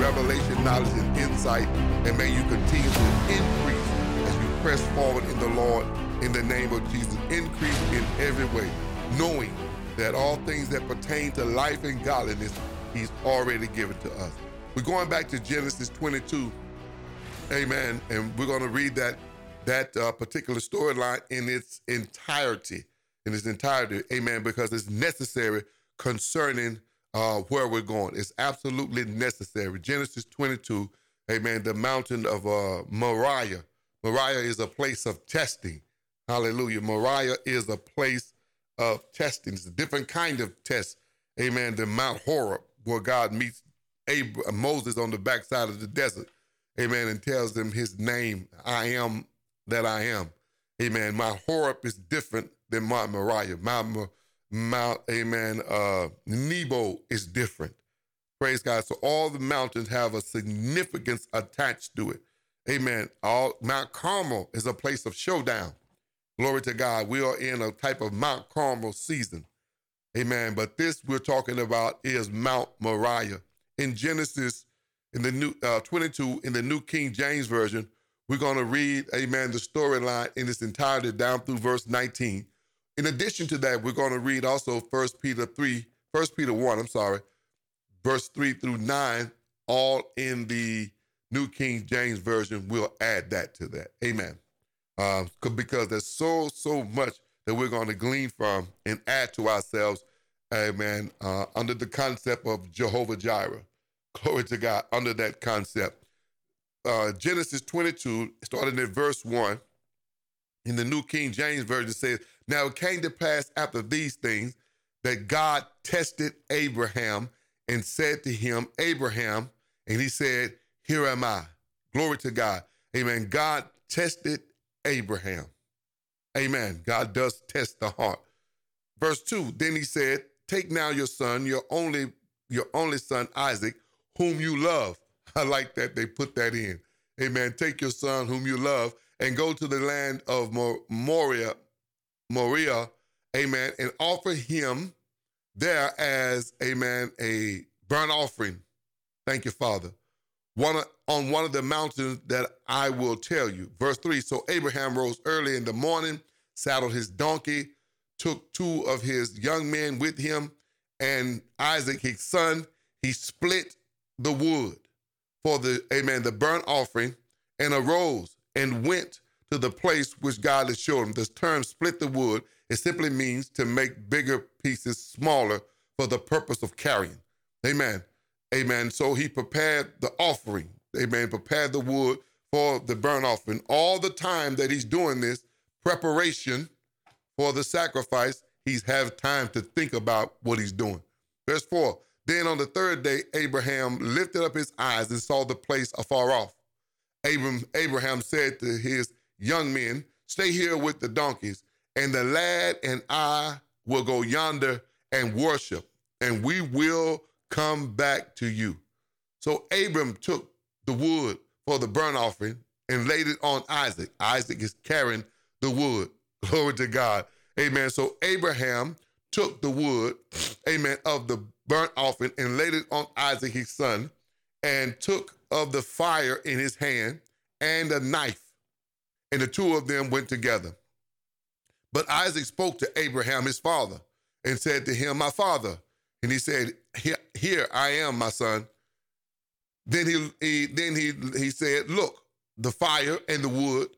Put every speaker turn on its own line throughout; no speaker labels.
revelation, knowledge, and insight. And may you continue to increase as you press forward in the Lord in the name of Jesus. Increase in every way, knowing that all things that pertain to life and godliness, He's already given to us. We're going back to Genesis 22. Amen. And we're going to read that that uh, particular storyline in its entirety, in its entirety. Amen. Because it's necessary concerning uh, where we're going. It's absolutely necessary. Genesis 22. Amen. The mountain of uh, Moriah. Moriah is a place of testing. Hallelujah. Moriah is a place of testing. It's a different kind of test. Amen. Than Mount Horeb, where God meets Abraham, Moses on the backside of the desert. Amen. And tells them his name, I am that I am. Amen. Mount Horeb is different than Mount Moriah. Mount, Mount Amen, uh, Nebo is different. Praise God. So all the mountains have a significance attached to it. Amen. All Mount Carmel is a place of showdown. Glory to God. We are in a type of Mount Carmel season. Amen. But this we're talking about is Mount Moriah. In Genesis, in the new uh, 22, in the New King James Version, we're going to read, amen, the storyline in its entirety down through verse 19. In addition to that, we're going to read also 1 Peter 3, 1 Peter 1, I'm sorry, verse 3 through 9, all in the New King James Version. We'll add that to that. Amen. Uh, because there's so, so much that we're going to glean from and add to ourselves, amen, uh, under the concept of Jehovah Jireh. Glory to God, under that concept. Uh, Genesis 22, starting at verse 1, in the New King James Version says, Now it came to pass after these things that God tested Abraham and said to him, Abraham, and he said, Here am I. Glory to God. Amen. God tested Abraham. Amen. God does test the heart. Verse 2, then he said, Take now your son, your only, your only son Isaac, whom you love. I like that they put that in. Amen. Take your son whom you love and go to the land of Moriah, Moriah, amen, and offer him there as, amen, a burnt offering. Thank you, Father. One on one of the mountains that I will tell you. Verse 3 So Abraham rose early in the morning, saddled his donkey, took two of his young men with him, and Isaac, his son, he split the wood for the, amen, the burnt offering, and arose and went to the place which God has showed him. This term split the wood, it simply means to make bigger pieces smaller for the purpose of carrying. Amen. Amen. So he prepared the offering. Amen. Prepared the wood for the burnt offering. All the time that he's doing this preparation for the sacrifice, he's have time to think about what he's doing. Verse 4 then on the third day, Abraham lifted up his eyes and saw the place afar off. Abram, Abraham said to his young men, Stay here with the donkeys, and the lad and I will go yonder and worship, and we will come back to you. So Abram took the wood for the burnt offering and laid it on Isaac. Isaac is carrying the wood. Glory to God. Amen. So Abraham took the wood, amen, of the burnt offering and laid it on Isaac his son, and took of the fire in his hand and a knife. And the two of them went together. But Isaac spoke to Abraham his father and said to him, My father. And he said, Here, here I am, my son. Then he, he then he he said, Look, the fire and the wood,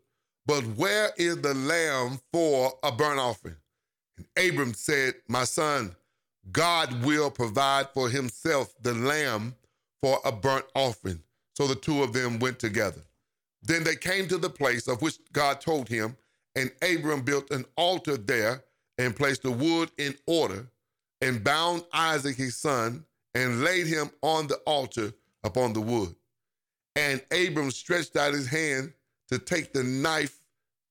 but where is the lamb for a burnt offering? And Abram said, My son, God will provide for himself the lamb for a burnt offering. So the two of them went together. Then they came to the place of which God told him, and Abram built an altar there and placed the wood in order and bound Isaac his son and laid him on the altar upon the wood. And Abram stretched out his hand to take the knife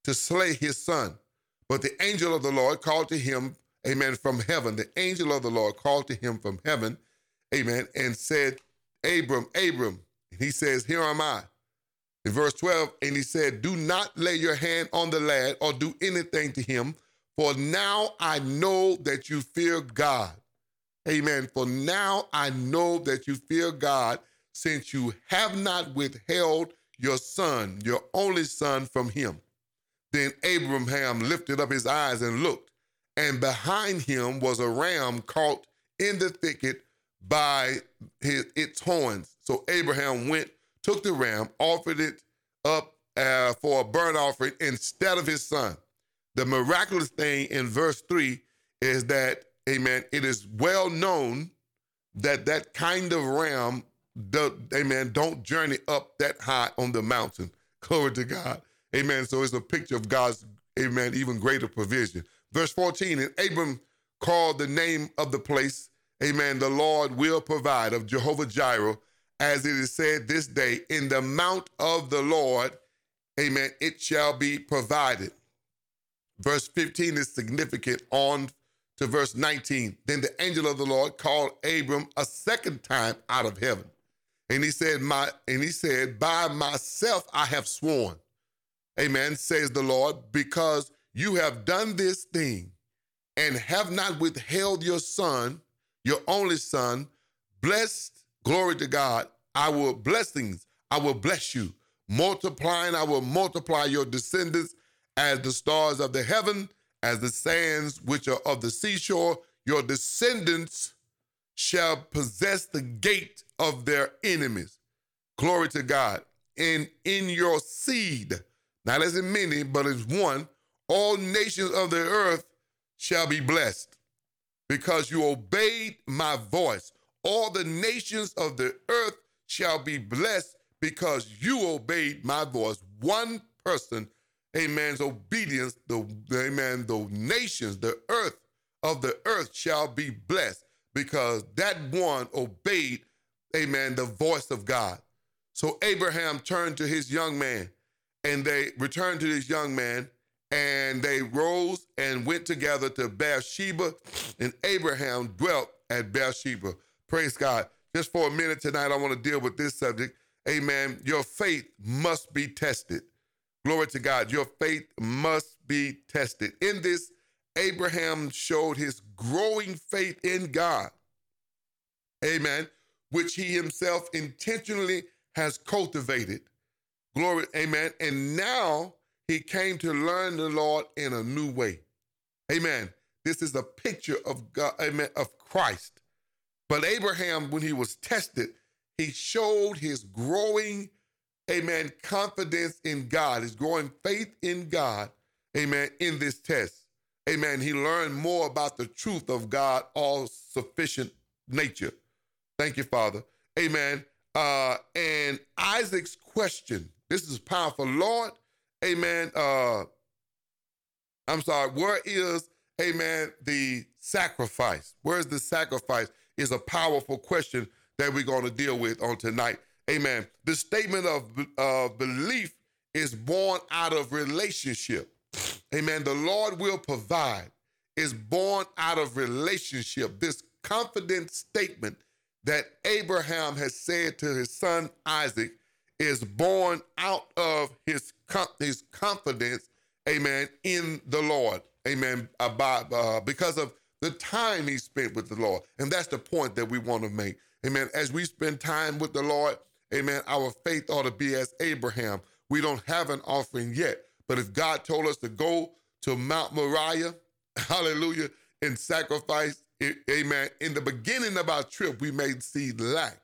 to slay his son. But the angel of the Lord called to him amen, from heaven. The angel of the Lord called to him from heaven, amen, and said, Abram, Abram. And he says, Here am I. In verse 12, and he said, Do not lay your hand on the lad or do anything to him, for now I know that you fear God. Amen. For now I know that you fear God, since you have not withheld your son, your only son, from him. Then Abraham lifted up his eyes and looked, and behind him was a ram caught in the thicket by his, its horns. So Abraham went, took the ram, offered it up uh, for a burnt offering instead of his son. The miraculous thing in verse 3 is that, amen, it is well known that that kind of ram, the, amen, don't journey up that high on the mountain. Glory to God. Amen. So it's a picture of God's, amen, even greater provision. Verse 14, and Abram called the name of the place, amen, the Lord will provide of Jehovah Jireh, as it is said this day, in the mount of the Lord, amen, it shall be provided. Verse 15 is significant on to verse 19. Then the angel of the Lord called Abram a second time out of heaven. And he said, My and he said, By myself I have sworn. Amen, says the Lord, because you have done this thing and have not withheld your son, your only son, blessed, glory to God, I will blessings, I will bless you. Multiplying, I will multiply your descendants as the stars of the heaven, as the sands which are of the seashore. Your descendants shall possess the gate of their enemies. Glory to God. And in your seed, not as in many, but as one, all nations of the earth shall be blessed because you obeyed my voice. All the nations of the earth shall be blessed because you obeyed my voice. One person, amen's obedience, the amen, the nations, the earth of the earth shall be blessed because that one obeyed, amen, the voice of God. So Abraham turned to his young man and they returned to this young man and they rose and went together to Beersheba, and Abraham dwelt at Beersheba. Praise God. Just for a minute tonight, I want to deal with this subject. Amen. Your faith must be tested. Glory to God. Your faith must be tested. In this, Abraham showed his growing faith in God. Amen. Which he himself intentionally has cultivated. Glory, amen. And now he came to learn the Lord in a new way. Amen. This is a picture of God, amen, of Christ. But Abraham, when he was tested, he showed his growing, amen, confidence in God, his growing faith in God, amen, in this test. Amen. He learned more about the truth of God, all sufficient nature. Thank you, Father. Amen. Uh, and Isaac's question this is powerful. Lord, amen. Uh, I'm sorry, where is, amen, the sacrifice? Where is the sacrifice? Is a powerful question that we're going to deal with on tonight. Amen. The statement of uh, belief is born out of relationship. Amen. The Lord will provide is born out of relationship. This confident statement that Abraham has said to his son Isaac is born out of his, his confidence, amen, in the Lord, amen, about, uh, because of the time he spent with the Lord. And that's the point that we want to make. Amen. As we spend time with the Lord, amen, our faith ought to be as Abraham. We don't have an offering yet, but if God told us to go to Mount Moriah, hallelujah, and sacrifice, amen, in the beginning of our trip, we may see lack,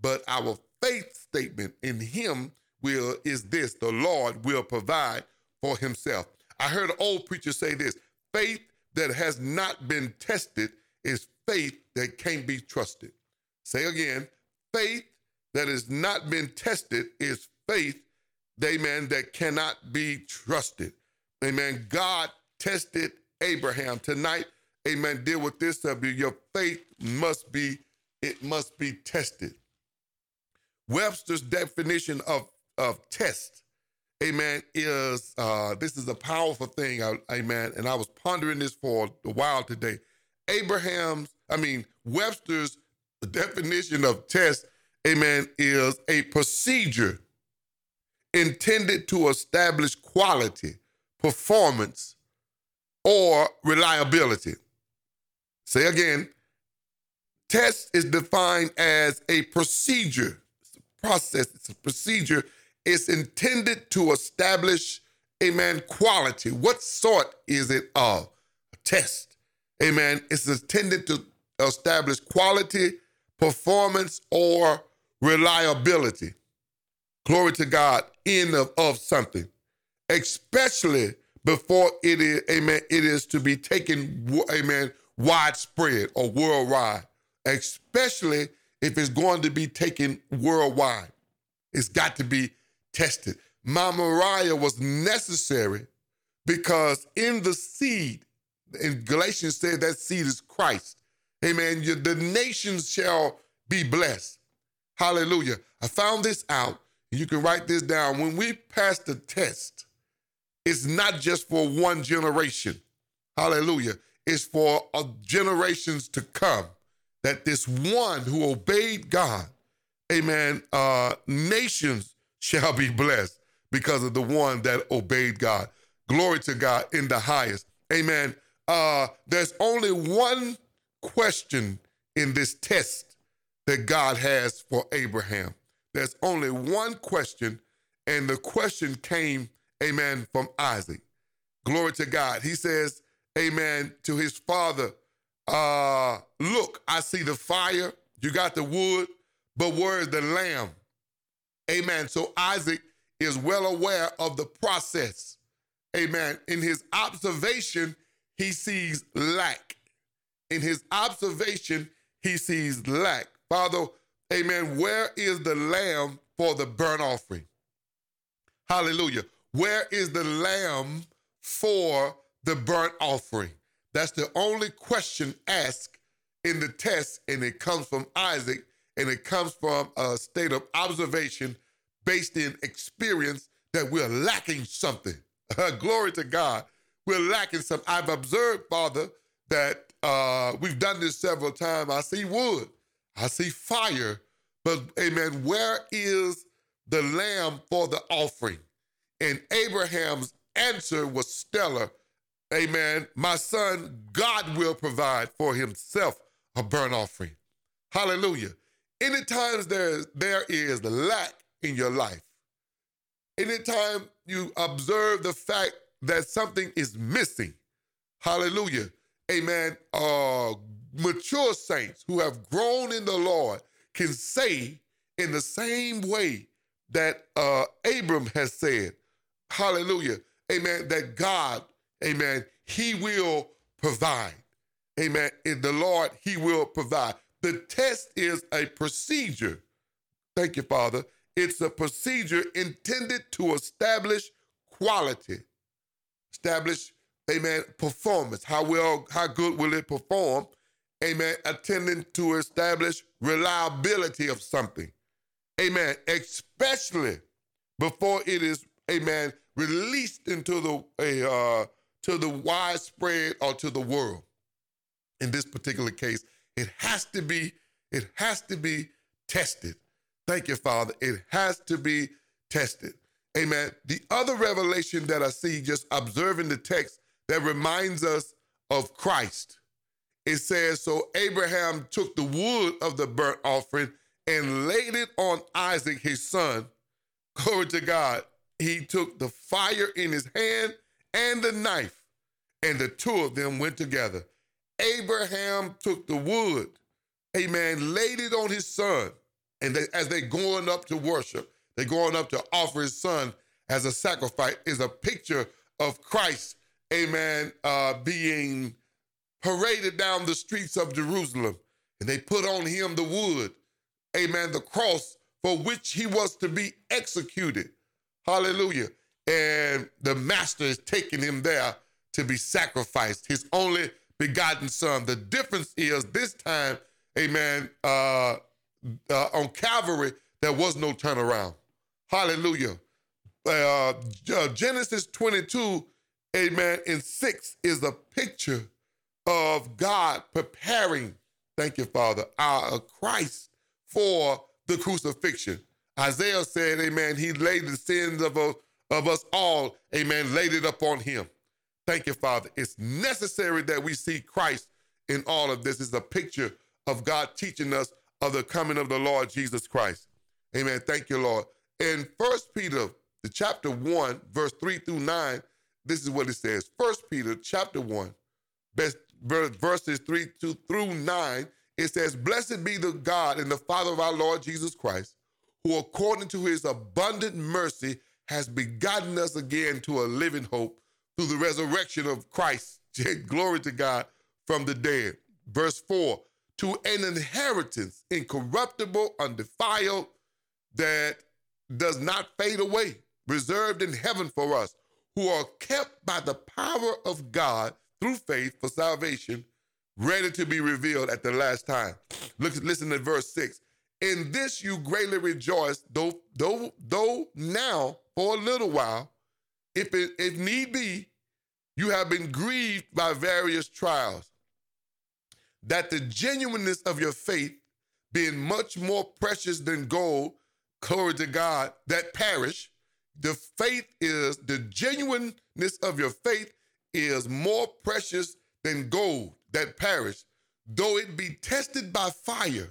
but our faith statement in him will is this the Lord will provide for himself. I heard an old preacher say this faith that has not been tested is faith that can't be trusted. Say again, faith that has not been tested is faith, amen, that cannot be trusted. Amen. God tested Abraham. Tonight, amen, deal with this subject. Your faith must be, it must be tested. Webster's definition of, of test, amen, is uh, this is a powerful thing, uh, amen. And I was pondering this for a while today. Abraham's, I mean, Webster's definition of test, amen, is a procedure intended to establish quality, performance, or reliability. Say again, test is defined as a procedure it's a process, it's a procedure. It's intended to establish, amen, quality. What sort is it of? A test. Amen. It's intended to establish quality, performance, or reliability. Glory to God in of, of something, especially before it is, amen, it is to be taken, amen, widespread or worldwide, especially if it's going to be taken worldwide. It's got to be tested. My Moriah was necessary because in the seed, in Galatians said that seed is Christ. Amen. The nations shall be blessed. Hallelujah. I found this out. You can write this down. When we pass the test, it's not just for one generation. Hallelujah. It's for generations to come that this one who obeyed God, amen, uh, nations shall be blessed because of the one that obeyed God. Glory to God in the highest. Amen. Uh, there's only one question in this test that God has for Abraham. There's only one question, and the question came, amen, from Isaac. Glory to God. He says, amen, to his father, uh, look, I see the fire, you got the wood, but where is the lamb? Amen. So Isaac is well aware of the process. Amen. In his observation, he sees lack. In his observation, he sees lack. Father, amen, where is the lamb for the burnt offering? Hallelujah. Where is the lamb for the burnt offering? That's the only question asked in the test, and it comes from Isaac, and it comes from a state of observation based in experience that we're lacking something. Glory to God. We're lacking something. I've observed, Father, that uh, we've done this several times. I see wood, I see fire, but amen, where is the lamb for the offering? And Abraham's answer was stellar. Amen. My son, God will provide for himself a burnt offering. Hallelujah. Anytime there, there is lack in your life, anytime you observe the fact that something is missing, hallelujah, amen, uh, mature saints who have grown in the Lord can say in the same way that uh, Abram has said, hallelujah, amen, that God, amen, he will provide. Amen. In the Lord, he will provide. The test is a procedure. Thank you, Father. It's a procedure intended to establish quality, establish, amen, performance. How well, how good will it perform? Amen. Attending to establish reliability of something. Amen. Especially before it is, amen, released into the uh, to the widespread or to the world. In this particular case, it has to be, it has to be tested. Thank you, Father. It has to be tested. Amen. The other revelation that I see just observing the text that reminds us of Christ. It says, So Abraham took the wood of the burnt offering and laid it on Isaac, his son. Glory to God. He took the fire in his hand and the knife, and the two of them went together. Abraham took the wood, amen, laid it on his son, and they, as they're going up to worship, they're going up to offer his son as a sacrifice, is a picture of Christ, amen, uh, being paraded down the streets of Jerusalem. And they put on him the wood, amen, the cross for which he was to be executed. Hallelujah. And the master is taking him there to be sacrificed, his only begotten son. The difference is this time, amen, uh, uh, on Calvary, there was no turnaround. Hallelujah. Uh, uh Genesis 22, amen, in 6 is a picture of God preparing, thank you, Father, our Christ for the crucifixion. Isaiah said, Amen, he laid the sins of, a, of us all, amen, laid it upon him. Thank you, Father. It's necessary that we see Christ in all of this. It's a picture of God teaching us of the coming of the Lord Jesus Christ. Amen. Thank you, Lord. In First Peter, the chapter 1, verse 3 through 9, this is what it says. First Peter, chapter 1, verses 3 to, through 9, it says, Blessed be the God and the Father of our Lord Jesus Christ, who according to his abundant mercy has begotten us again to a living hope through the resurrection of Christ. Glory to God from the dead. Verse 4 to an inheritance incorruptible, undefiled, that does not fade away, reserved in heaven for us, who are kept by the power of God through faith for salvation, ready to be revealed at the last time. Look, listen to verse 6. In this you greatly rejoice, though, though, though now for a little while, if it, if need be, you have been grieved by various trials, that the genuineness of your faith, being much more precious than gold, glory to God, that perish, the faith is the genuineness of your faith is more precious than gold that perish, though it be tested by fire,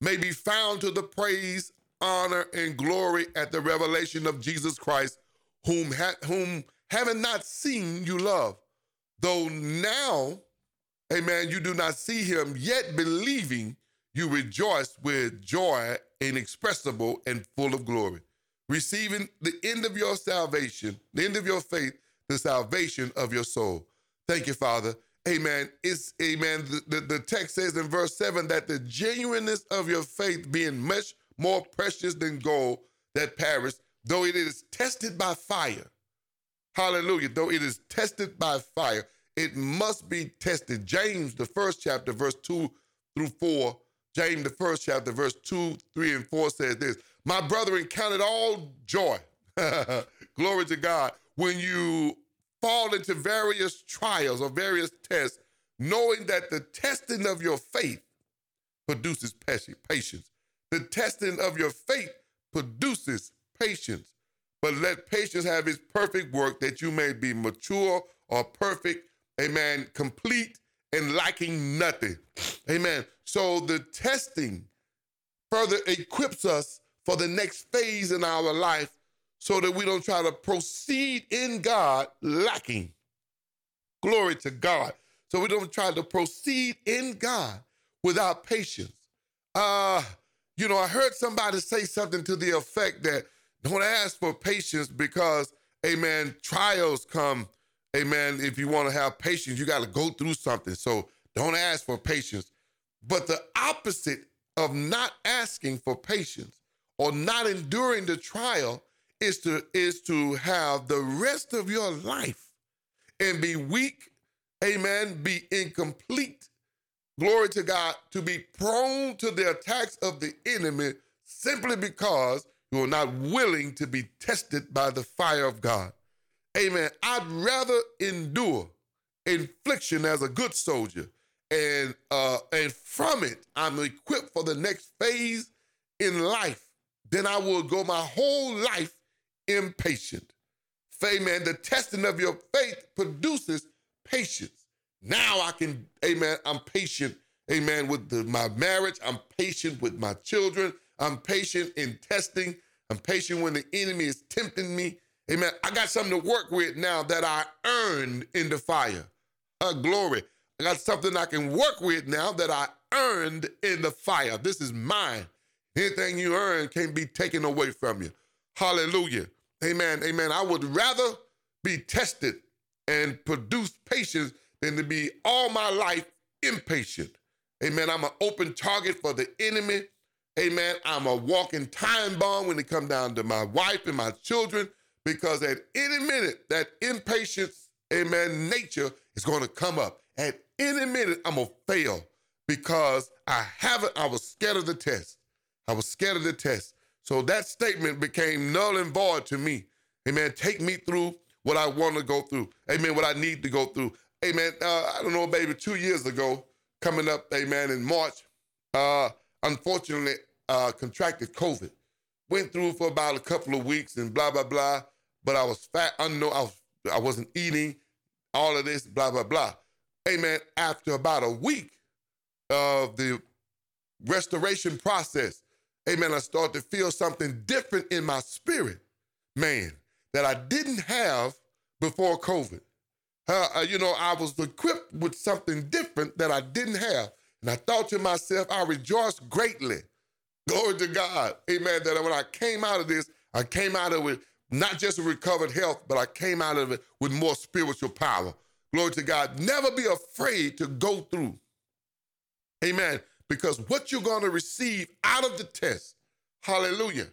may be found to the praise, honor, and glory at the revelation of Jesus Christ, whom, ha- whom having not seen you love. Though now, amen, you do not see him, yet believing, you rejoice with joy inexpressible and full of glory, receiving the end of your salvation, the end of your faith, the salvation of your soul. Thank you, Father. Amen. It's amen. The, the, the, text says in verse 7 that the genuineness of your faith being much more precious than gold that perish, though it is tested by fire. Hallelujah. Though it is tested by fire, it must be tested. James, the first chapter, verse 2 through 4. James, the first chapter, verse 2, 3, and 4 says this My brethren, count it all joy. Glory to God when you fall into various trials or various tests, knowing that the testing of your faith produces patience. The testing of your faith produces patience. But let patience have its perfect work that you may be mature or perfect, amen, complete and lacking nothing. Amen. So the testing further equips us for the next phase in our life so that we don't try to proceed in God lacking. Glory to God. So we don't try to proceed in God without patience. Uh, you know, I heard somebody say something to the effect that don't ask for patience because, amen, trials come. Amen. If you want to have patience, you got to go through something. So don't ask for patience. But the opposite of not asking for patience or not enduring the trial is to is to have the rest of your life and be weak, amen, be incomplete. Glory to God, to be prone to the attacks of the enemy simply because you are not willing to be tested by the fire of God. Amen. I'd rather endure infliction as a good soldier, and uh, and from it, I'm equipped for the next phase in life. Then I will go my whole life impatient. Amen. The testing of your faith produces patience. Now I can, amen, I'm patient, amen, with the, my marriage. I'm patient with my children. I'm patient in testing. I'm patient when the enemy is tempting me. Amen. I got something to work with now that I earned in the fire. Uh, glory. I got something I can work with now that I earned in the fire. This is mine. Anything you earn can't be taken away from you. Hallelujah. Amen. Amen. I would rather be tested and produce patience than to be all my life impatient. Amen. I'm an open target for the enemy. Amen. I'm a walking time bomb when it comes down to my wife and my children because at any minute that impatience, amen, nature is going to come up. At any minute, I'm going to fail because I haven't, I was scared of the test. I was scared of the test. So that statement became null and void to me. Amen. Take me through what I want to go through. Amen. What I need to go through. Amen. Uh, I don't know, baby, two years ago, coming up, amen, in March, uh, unfortunately uh, contracted COVID. Went through for about a couple of weeks and blah, blah, blah. But I was fat, unknown. I, was, I wasn't eating, all of this, blah, blah, blah. Amen. After about a week of the restoration process, amen, I started to feel something different in my spirit, man, that I didn't have before COVID. Uh, you know, I was equipped with something different that I didn't have. And I thought to myself, I rejoiced greatly. Glory to God. Amen. That when I came out of this, I came out of it not just recovered health, but I came out of it with more spiritual power. Glory to God. Never be afraid to go through. Amen. Because what you're going to receive out of the test, hallelujah,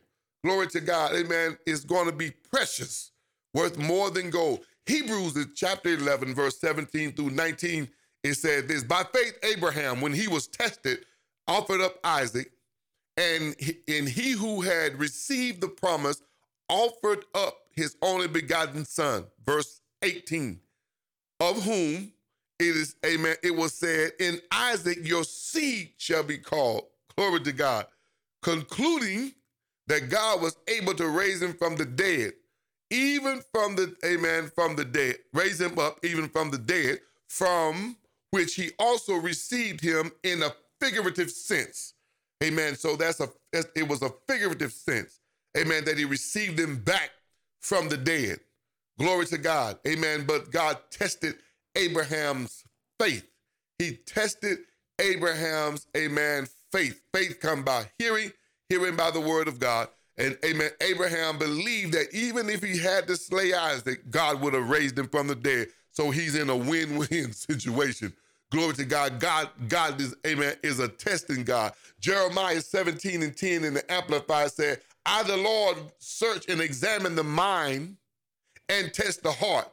glory to God, amen, is going to be precious, worth more than gold. Hebrews chapter 11, verse 17 through 19, it said this By faith, Abraham, when he was tested, offered up Isaac, and he, and he who had received the promise offered up his only begotten son. Verse 18, of whom it is, amen, it was said, In Isaac your seed shall be called. Glory to God. Concluding that God was able to raise him from the dead, even from the, amen, from the dead, raise him up even from the dead, from which he also received him in a figurative sense. Amen. So that's a, it was a figurative sense. Amen. That he received him back from the dead. Glory to God. Amen. But God tested Abraham's faith. He tested Abraham's, amen, faith. Faith come by hearing, hearing by the word of God. And amen, Abraham believed that even if he had to slay Isaac, God would have raised him from the dead. So he's in a win-win situation. Glory to God. God, God is, amen, is a testing God. Jeremiah 17 and 10 in the Amplified said, I, the Lord, search and examine the mind and test the heart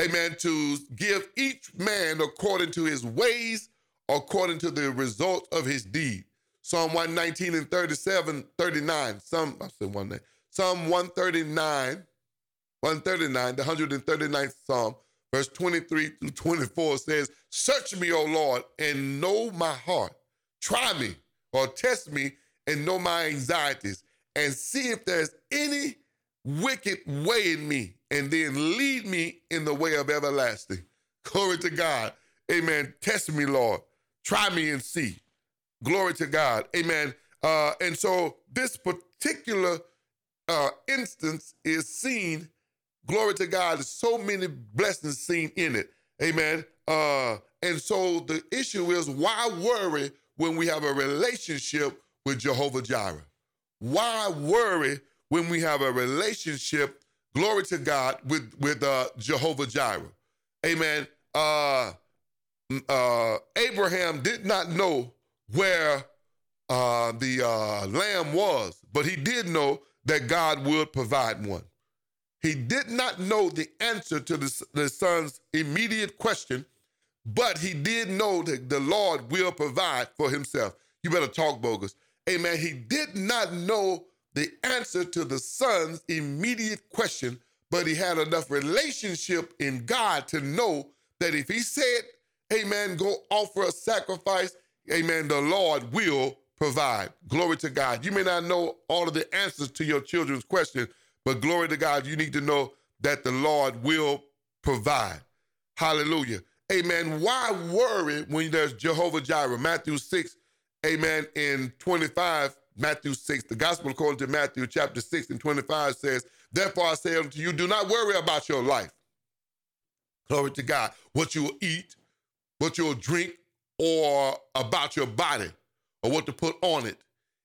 amen, to give each man according to his ways, according to the result of his deed. Psalm 119 and 37, 39. Some, I said one name. Psalm 139, 139, the 139th Psalm, verse 23 through 24 says, Search me, O Lord, and know my heart. Try me or test me and know my anxieties, and see if there's any wicked way in me, and then lead me in the way of everlasting. Glory to God. Amen. Test me, Lord. Try me and see. Glory to God. Amen. Uh, and so this particular uh, instance is seen, glory to God, so many blessings seen in it. Amen. Uh, and so the issue is why worry when we have a relationship with Jehovah Jireh? Why worry when we have a relationship, glory to God, with, with uh, Jehovah Jireh. Amen. Uh, uh, Abraham did not know where uh, the uh, lamb was, but he did know that God would provide one. He did not know the answer to the, the son's immediate question, but he did know that the Lord will provide for himself. You better talk bogus. Amen. He did not know the answer to the son's immediate question, but he had enough relationship in God to know that if he said, Amen, go offer a sacrifice, Amen, the Lord will provide. Glory to God. You may not know all of the answers to your children's question, but glory to God, you need to know that the Lord will provide. Hallelujah. Amen. Why worry when there's Jehovah Jireh? Matthew 6, amen, in 25 Matthew 6, the gospel according to Matthew chapter 6 and 25 says, Therefore I say unto you, do not worry about your life. Glory to God. What you will eat, what you'll drink, or about your body, or what to put on it.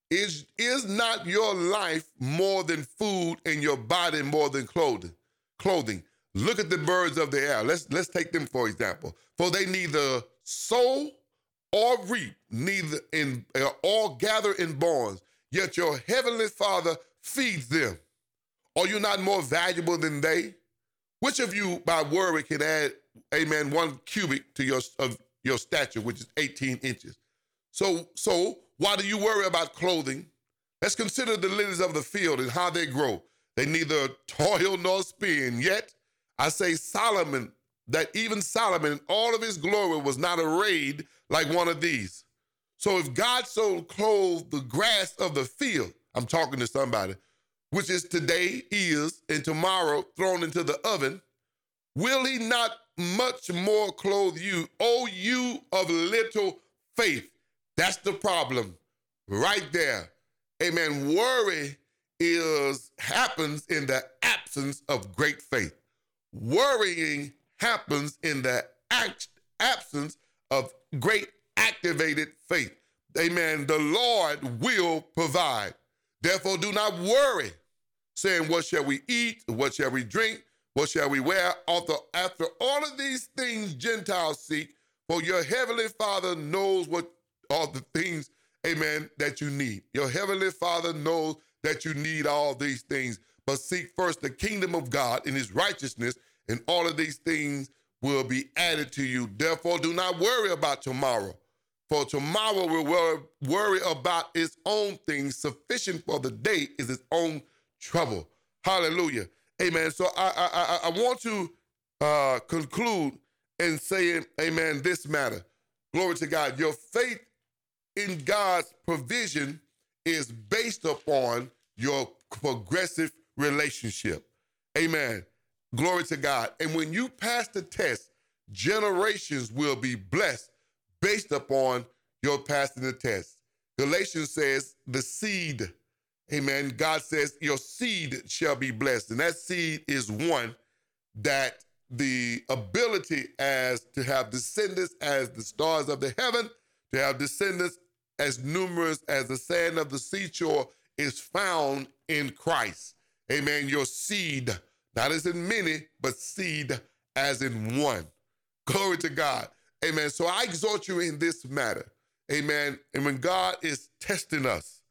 Is, is not your life more than food and your body more than clothing? Clothing. Look at the birds of the air. Let's let's take them for example. For they neither sow or reap, neither in uh, or gather in barns, yet your heavenly Father feeds them. Are you not more valuable than they? Which of you, by worry, can add, amen, one cubit to your of your stature, which is 18 inches? So, so why do you worry about clothing? Let's consider the lilies of the field and how they grow. They neither toil nor spin. Yet I say Solomon, that even Solomon in all of his glory was not arrayed like one of these. So if God so clothed the grass of the field, I'm talking to somebody, which is today, is, and tomorrow thrown into the oven, will he not much more clothe you, O you of little faith? That's the problem right there. Amen. Worry is happens in the absence of great faith. Worrying happens in the act, absence of great activated faith. Amen. The Lord will provide. Therefore, do not worry, saying, What shall we eat? What shall we drink? What shall we wear? After, after all of these things Gentiles seek, for your heavenly Father knows what all the things, amen, that you need. Your heavenly Father knows that you need all these things. But seek first the kingdom of God and his righteousness, and all of these things will be added to you. Therefore, do not worry about tomorrow, for tomorrow will worry about its own things. Sufficient for the day is its own trouble. Hallelujah. Amen. So I I, I, want to uh, conclude in saying, Amen, this matter. Glory to God. Your faith in God's provision is based upon your progressive relationship. Amen. Glory to God. And when you pass the test, generations will be blessed based upon your passing the test. Galatians says the seed, amen. God says your seed shall be blessed. And that seed is one that the ability as to have descendants as the stars of the heaven, to have descendants as numerous as the sand of the seashore is found in Christ. Amen. Your seed, not as in many, but seed as in one. Glory to God. Amen. So I exhort you in this matter. Amen. And when God is testing us,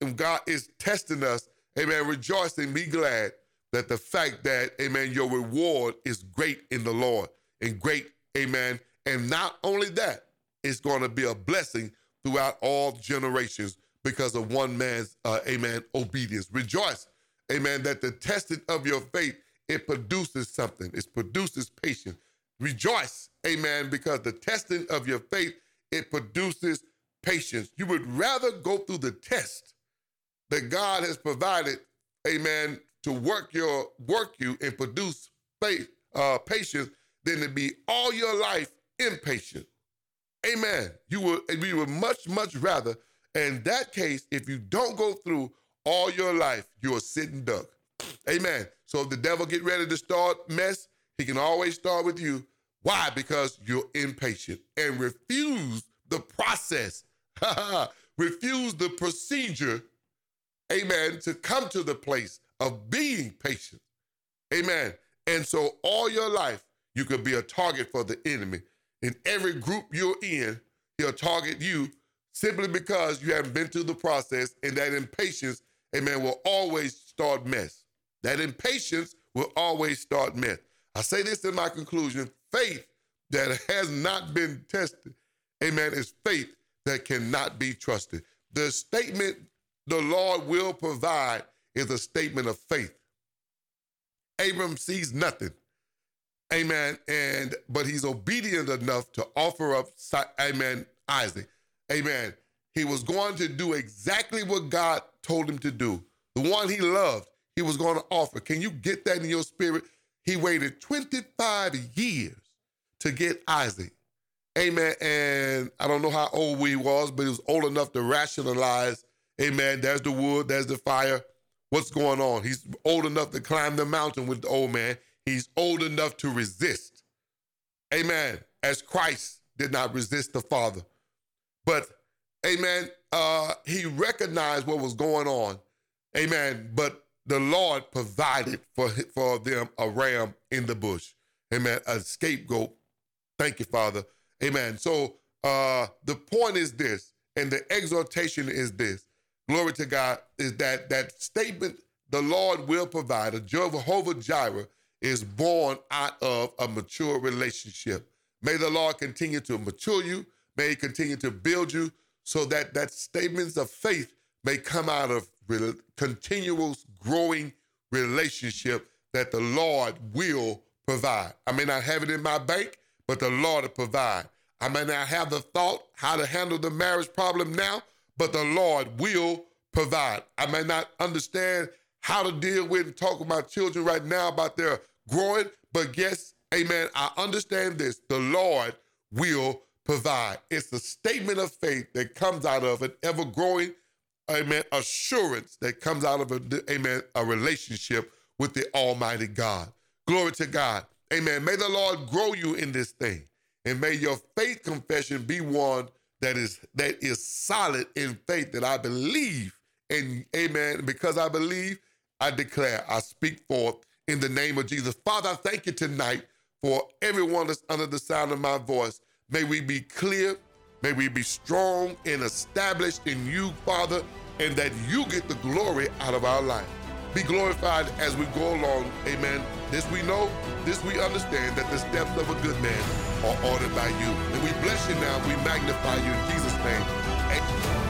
and God is testing us, amen, rejoice and be glad that the fact that, amen, your reward is great in the Lord and great, amen. And not only that, it's going to be a blessing throughout all generations because of one man's, uh, amen, obedience. Rejoice, amen, that the testing of your faith, it produces something. It produces patience. Rejoice, amen, because the testing of your faith, it produces patience. You would rather go through the test that God has provided, amen, to work your work you and produce faith, uh, patience than to be all your life impatient. Amen. You would we would much, much rather. In that case, if you don't go through all your life, you're a sitting duck. Amen. So if the devil get ready to start mess, he can always start with you. Why? Because you're impatient and refuse the process. refuse the procedure, amen, to come to the place of being patient. Amen. And so all your life, you could be a target for the enemy. In every group you're in, he'll target you simply because you haven't been through the process, and that impatience, amen, will always start mess. That impatience will always start mess. I say this in my conclusion faith that has not been tested, amen, is faith that cannot be trusted. The statement, the Lord will provide, is a statement of faith. Abram sees nothing. Amen. And but he's obedient enough to offer up, amen, Isaac. Amen. He was going to do exactly what God told him to do. The one he loved, he was going to offer. Can you get that in your spirit? He waited 25 years to get Isaac. Amen. And I don't know how old he was, but he was old enough to rationalize. Amen. There's the wood, there's the fire. What's going on? He's old enough to climb the mountain with the old man. He's old enough to resist. Amen. As Christ did not resist the Father. But, amen, uh, he recognized what was going on. Amen. But the Lord provided for, for them a ram in the bush. Amen. A scapegoat. Thank you, Father. Amen. So uh, the point is this, and the exhortation is this. Glory to God, is that that statement, the Lord will provide, a Jehovah Jireh, is born out of a mature relationship. May the Lord continue to mature you. May He continue to build you so that that statements of faith may come out of re- continuous growing relationship that the Lord will provide. I may not have it in my bank, but the Lord will provide. I may not have the thought how to handle the marriage problem now, but the Lord will provide. I may not understand how to deal with and talk with my children right now about their growing, but guess, amen, I understand this. The Lord will provide. It's a statement of faith that comes out of an ever growing amen, assurance that comes out of a, amen, a relationship with the Almighty God. Glory to God. Amen. May the Lord grow you in this thing. And may your faith confession be one that is that is solid in faith that I believe and amen. Because I believe, I declare, I speak forth in the name of Jesus. Father, I thank you tonight for everyone that's under the sound of my voice. May we be clear, may we be strong and established in you, Father, and that you get the glory out of our life. Be glorified as we go along. Amen. This we know, this we understand that the steps of a good man are ordered by you. And we bless you now, we magnify you in Jesus' name. Amen.